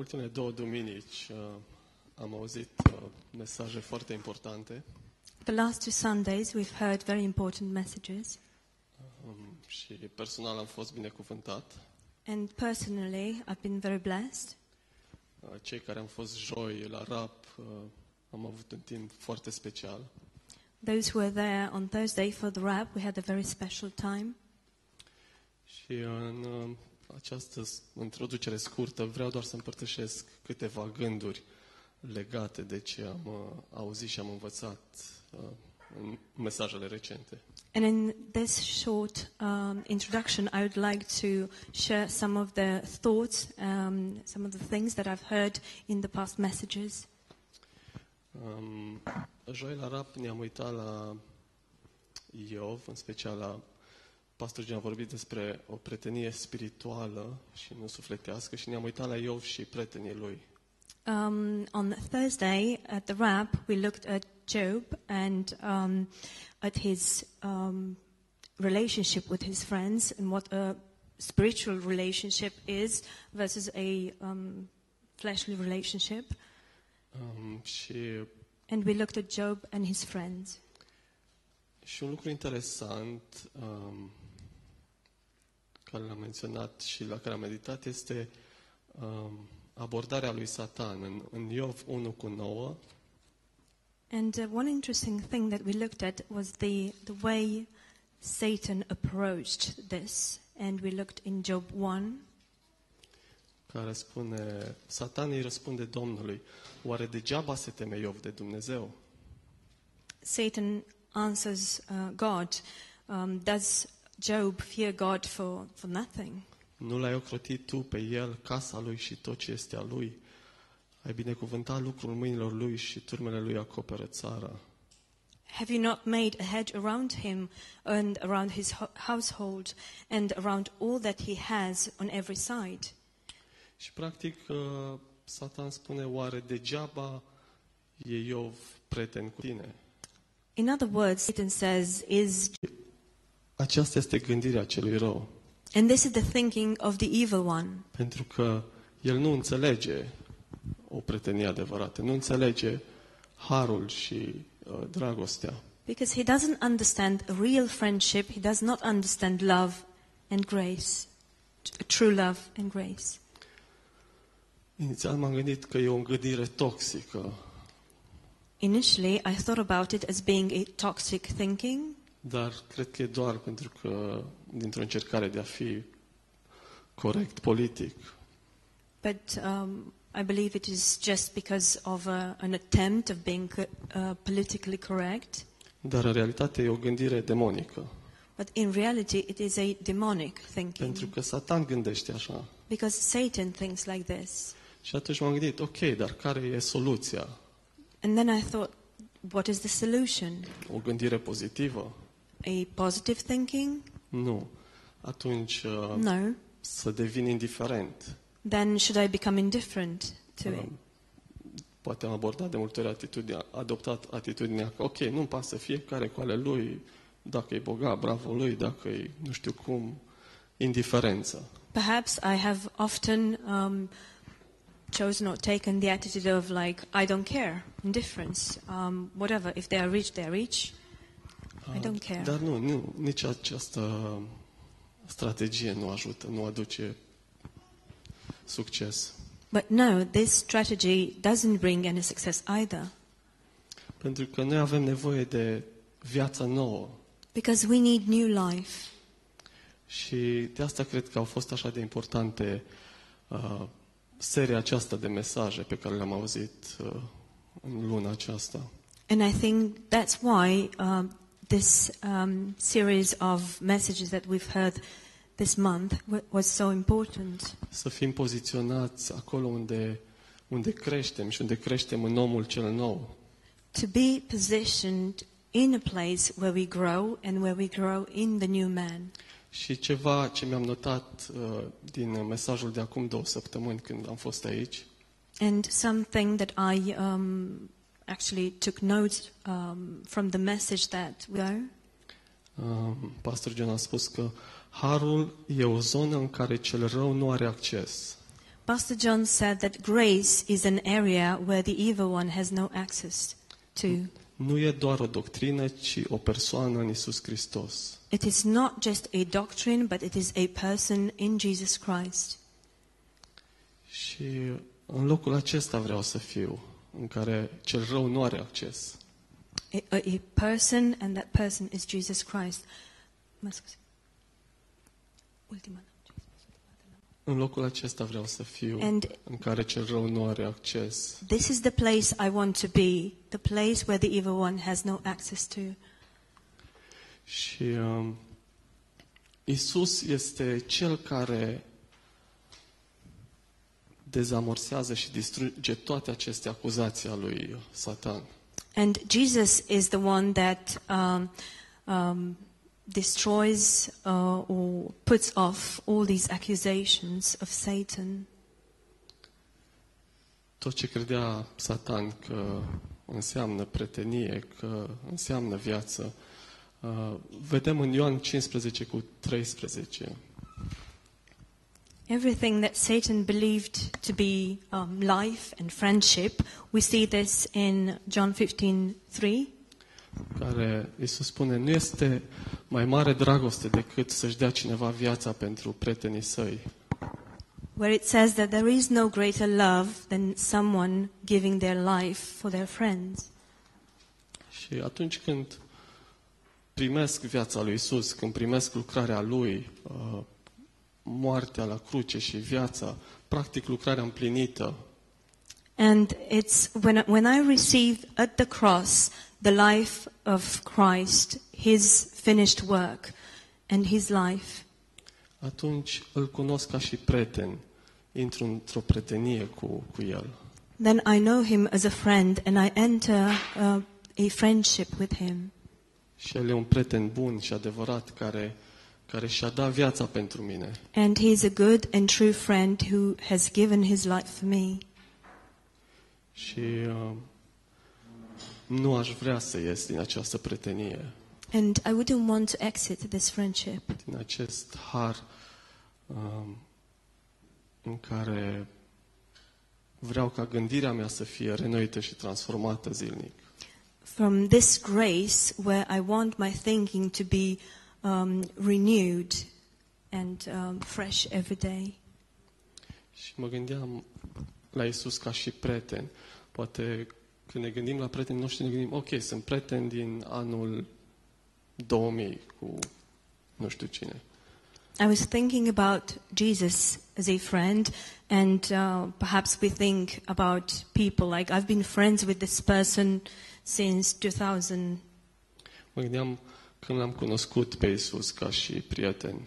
ultimele două duminici uh, am auzit uh, mesaje foarte importante The last two Sundays, we've heard very important messages. um, și personal am fost binecuvântat. And personally, I've been very blessed. Uh, Cei care am fost joi la RAP uh, am avut un timp foarte special Those who were there on Thursday for the rap, we had a very special time. și în uh, această s- introducere scurtă vreau doar să împărtășesc câteva gânduri legate de ce am uh, auzit și am învățat uh, în mesajele recente. And in this short um, introduction, I would like to share some of the thoughts, um, some of the things that I've heard in the past messages. Um, joi la rap ne-am uitat la Iov, în special la pastorul Gene a vorbit despre o prietenie spirituală și nu sufletească și ne-am uitat la Iov și prietenii lui. Um, on Thursday at the rap, we looked at Job and um, at his um, relationship with his friends and what a spiritual relationship is versus a um, fleshly relationship. Um, și, And we looked at Job and his friends. și un lucru interesant um, care l-am menționat și la care am meditat este um, abordarea lui Satan. În, în Iov 1 cu 9 And uh, one interesting thing that we looked at was the, the way Satan approached this. And we looked in Job 1. care spune, Satan îi răspunde Domnului, oare degeaba se teme Iov de Dumnezeu? Satan answers uh, God, um, Does Job fear God for, for nothing? Nu l-ai ocrotit tu pe el, casa lui și tot ce este a lui? Ai binecuvântat lucrul mâinilor lui și turmele lui acoperă țara. Have you not made a hedge around him and around his ho- household and around all that he has on every side? Și practic uh, Satan spune, oare degeaba e Iov prieten cu tine? In other words, Satan says, is, Aceasta este gândirea celui rău. and this is the thinking of the evil one, Pentru că el nu înțelege o prietenie adevărată, nu înțelege harul și uh, dragostea. because he doesn't understand a real friendship, he does not understand love and grace, t- true love and grace. Inițial m-am gândit că e o gândire toxică, Initially, I thought about it as being a toxic thinking, dar cred că e doar pentru că dintr-o încercare de a fi corect politic. but um, I believe it is just because of a, an attempt of being co- uh, politically correct. Dar în realitate e o gândire demonică. But in reality, it is a demonic Pentru thinking că Satan gândește așa. because Satan thinks like this. Și atunci m-am gândit, ok, dar care e soluția? And then I thought, what is the solution? O gândire pozitivă? A positive thinking? Nu. Atunci uh, No. să devin indiferent. Then should I become indifferent to it? Um, Poate am abordat de multe ori atitudinea, adoptat atitudinea că, ok, nu-mi pasă fiecare cu ale lui, dacă e bogat, bravo lui, dacă e nu știu cum, indiferență. Perhaps I have often um, chosen or taken the attitude of like, I don't care, indifference, um, whatever. If they are rich, they are rich. I don't care. Dar nu, nu, nici această strategie nu ajută, nu aduce succes. But no, this strategy doesn't bring any success either. Pentru că noi avem nevoie de viața nouă. Because we need new life. Și de asta cred că au fost așa de importante uh, seria aceasta de mesaje pe care le-am auzit uh, în luna aceasta. And I think that's why um, this um, series of messages that we've heard this month wa- was so important. Să fim poziționați acolo unde, unde creștem și unde creștem în omul cel nou. To be positioned in a place where we grow and where we grow in the new man. Și ceva ce mi-am notat uh, din mesajul de acum două săptămâni când am fost aici, And something that I um, actually took note um, from the message that we go. uh, pastor John a spus că harul e o zonă în care cel rău nu are acces. Pastor John said that grace is an area where the evil one has no access to. Nu e doar o doctrină, ci o persoană în Isus Hristos. It is not just a doctrine, but it is a person in Jesus Christ. Și în locul acesta vreau să fiu, în care cel rău nu are acces. A, a, a person, and that person is Jesus Christ. Mă scuze. Ultima. În locul acesta vreau să fiu, And- în care cel rău nu are acces. This is the place I want to be, the place where the evil one has no access to. Și um, Isus este cel care dezamorsează și distruge toate aceste acuzații a lui Satan. And Jesus is the one that um, um, destroys uh, or puts off all these accusations of Satan. Tot ce credea Satan că înseamnă pretenie, că înseamnă viață, uh, vedem în Ioan 15 cu 13. Everything that Satan believed to be um, life and friendship, we see this in John 15:3. care Iisus spune, nu este mai mare dragoste decât să-și dea cineva viața pentru prietenii săi. where it says that there is no greater love than someone giving their life for their friends. Și atunci când primesc viața lui Isus, când primesc lucrarea lui, uh, moartea la cruce și viața, practic lucrarea împlinită, And it's when, when I received at the cross the life of Christ, his finished work and his life, atunci îl cunosc ca și prieten, intru într-o prietenie cu, cu el. then I know him as a friend and I enter uh, a friendship with him. Și el e un prieten bun și adevărat care, care și-a dat viața pentru mine. And he is a good and true friend who has given his life for me. Și uh, nu aș vrea să ies din această prietenie, And I wouldn't want to exit this friendship. din acest har um, în care vreau ca gândirea mea să fie renoită și transformată zilnic. from this grace where I want my thinking to be um, renewed and um, fresh every day. Și mă gândeam la Isus ca și prieten. Poate când ne gândim la noștri, ne gândim, ok, sunt prieteni din anul 2000 cu nu știu cine. I was thinking about Jesus as a friend, and uh, perhaps we think about people like I've been friends with this person since 2000. Mă gândeam când l-am cunoscut pe Isus ca și prieten.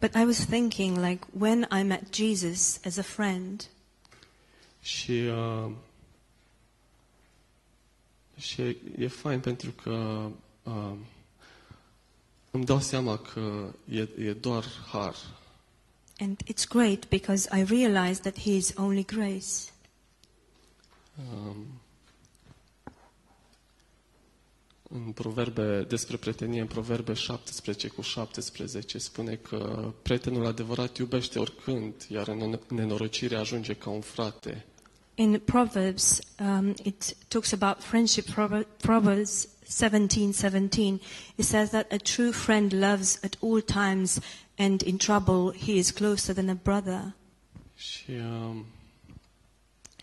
But I was thinking like when I met Jesus as a friend, Și, uh, și e, e fain pentru că uh, îmi dau seama că e, e doar har. and it's great because I realize that He is only grace. Um, în proverbe, despre prietenie, în proverbe 17 cu 17 spune că prietenul adevărat iubește oricând, iar în nenorocire ajunge ca un frate. In Proverbs, um, it talks about friendship. Prover- Proverbs 17, 17. It says that a true friend loves at all times, and in trouble he is closer than a brother. Și um,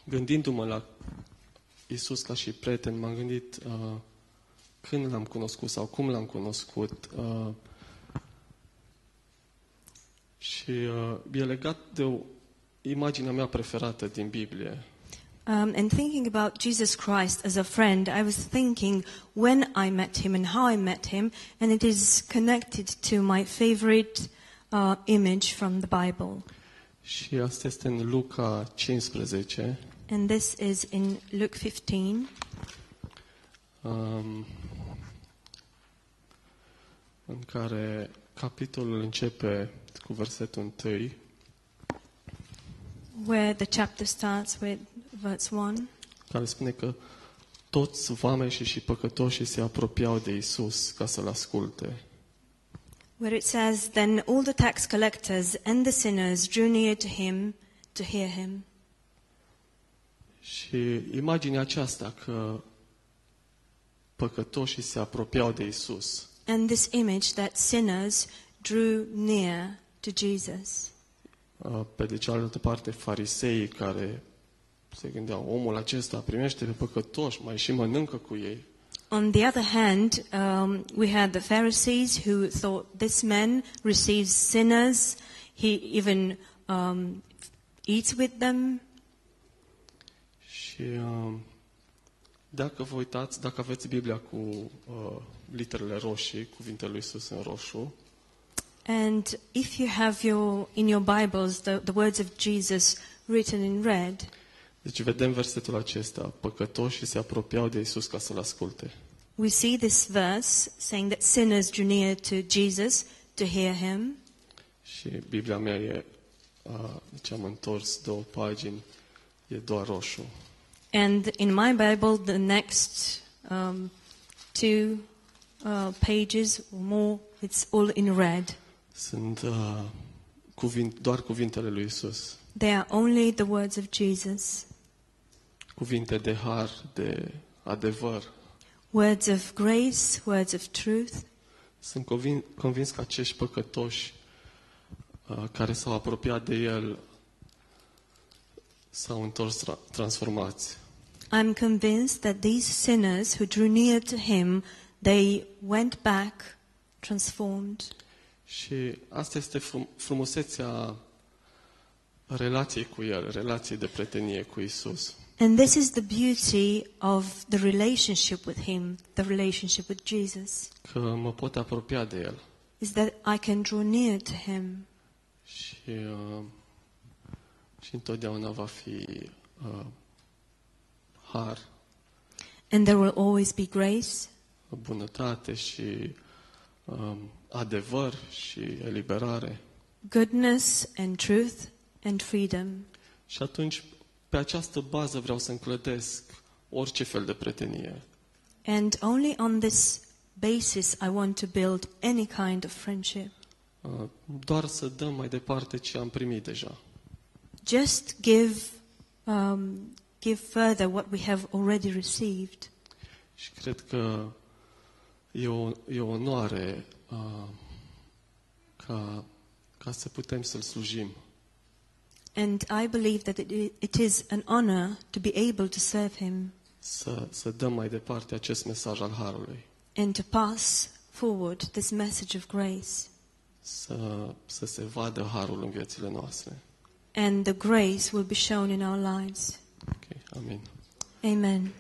gândindu-mă la Isus ca și prieten, m-am gândit uh, când l-am cunoscut sau cum l-am cunoscut. Uh, și uh, e legat de o, imaginea mea preferată din Biblie. Um, and thinking about Jesus Christ as a friend, I was thinking when I met him and how I met him, and it is connected to my favorite uh, image from the Bible. Și asta este în Luca 15, And this is in Luke 15. um, în care capitolul începe cu versetul 1 where the chapter starts with verse 1. care spune că toți vameșii și păcătoșii se apropiau de Isus ca să-L asculte. Where it says, Then all the tax collectors and the sinners drew near to him to hear him. Și imaginea aceasta că păcătoșii se apropiau de Isus. And this image that sinners drew near to Jesus. Uh, Pe de cealaltă parte, fariseii care se gândeau, omul acesta primește pe păcătoși, mai și mănâncă cu ei. On the other hand, um, we had the Pharisees who thought this man receives sinners. He even um, eats with them. Și uh, dacă vă uitați, dacă aveți Biblia cu uh, literele roșii, cuvintele lui Isus în roșu, And if you have your in your Bibles the, the words of Jesus written in red, deci vedem versetul acesta, păcătoșii se apropiau de Isus ca să-L asculte. we see this verse saying that sinners drew near to Jesus to hear him. Și Biblia mea e, uh, deci am întors două pagini, e doar roșu. And in my Bible, the next um, two uh, pages or more, it's all in red. Sunt uh, cuvint, doar cuvintele lui Isus. They are only the words of Jesus, Cuvinte de har, de adevăr. words of grace, words of truth. Sunt convin, convins că acești păcătoși uh, care s-au apropiat de El s-au întors tra- transformați. I'm convinced that these sinners who drew near to him, they went back transformed. Și asta este frum- frumusețea relației cu El, relației de prietenie cu Isus. And this is the beauty of the relationship with him, the relationship with Jesus, Că mă pot apropia de El. is that I can draw near to him. Și, uh, și întotdeauna va fi uh, har, And there will always be grace bunătate și um, adevăr și eliberare. goodness and truth and freedom. Și atunci, pe această bază vreau să înclădesc orice fel de prietenie. And only on this basis I want to build any kind of friendship. Uh, doar să dăm mai departe ce am primit deja. Just give, um, give further what we have already received. Și cred că e o, e o onoare uh, ca, ca să putem să-L slujim. And I believe that it, i- it is an honor to be able to serve Him Să, să dăm mai departe acest mesaj al Harului. and to pass forward this message of grace. Să, să se vadă Harul în viețile noastre. And the grace will be shown in our lives. Okay, Amen. Amen.